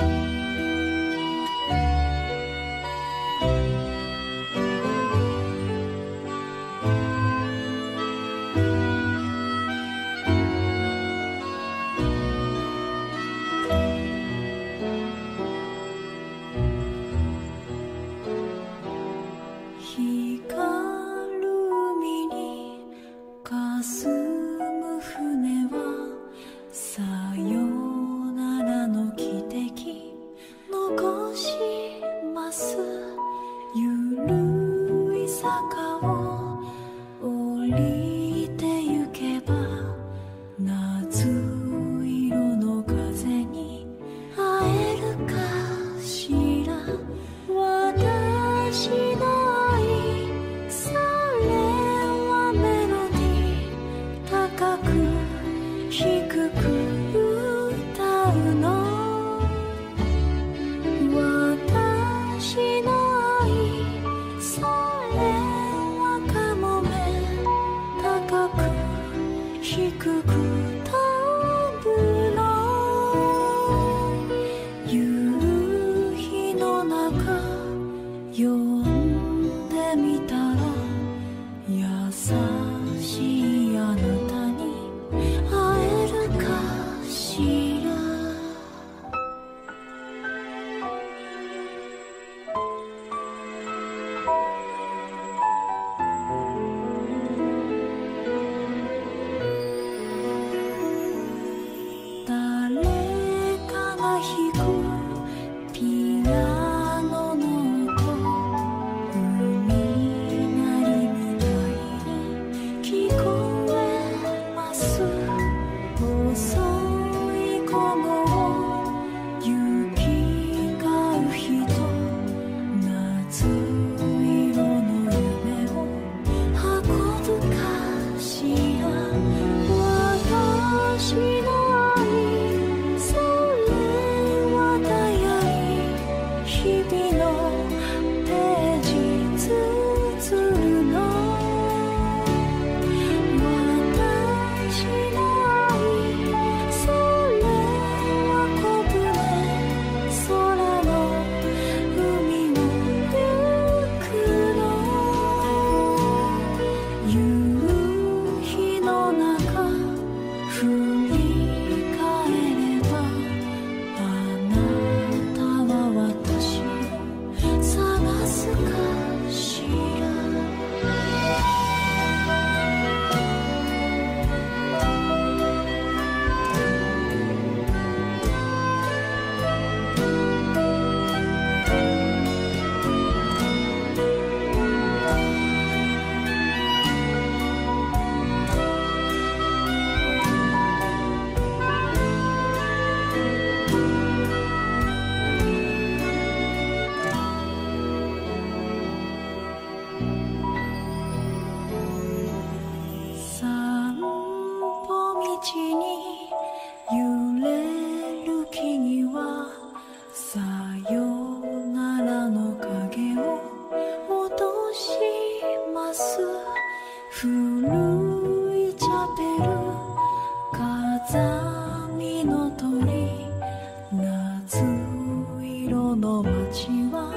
oh 地に揺れる木にはさよならの影を落とします。古いチャペル風見の鳥夏色の街は